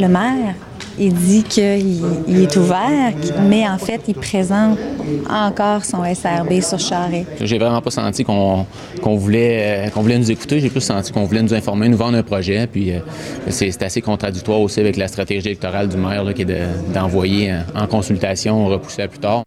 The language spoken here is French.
Le maire, il dit qu'il est ouvert, mais en fait, il présente encore son SRB sur Charret. J'ai vraiment pas senti qu'on voulait, euh, qu'on voulait nous écouter. J'ai plus senti qu'on voulait nous informer, nous vendre un projet. Puis euh, c'est assez contradictoire aussi avec la stratégie électorale du maire là, qui est d'envoyer euh, en consultation, repousser à plus tard.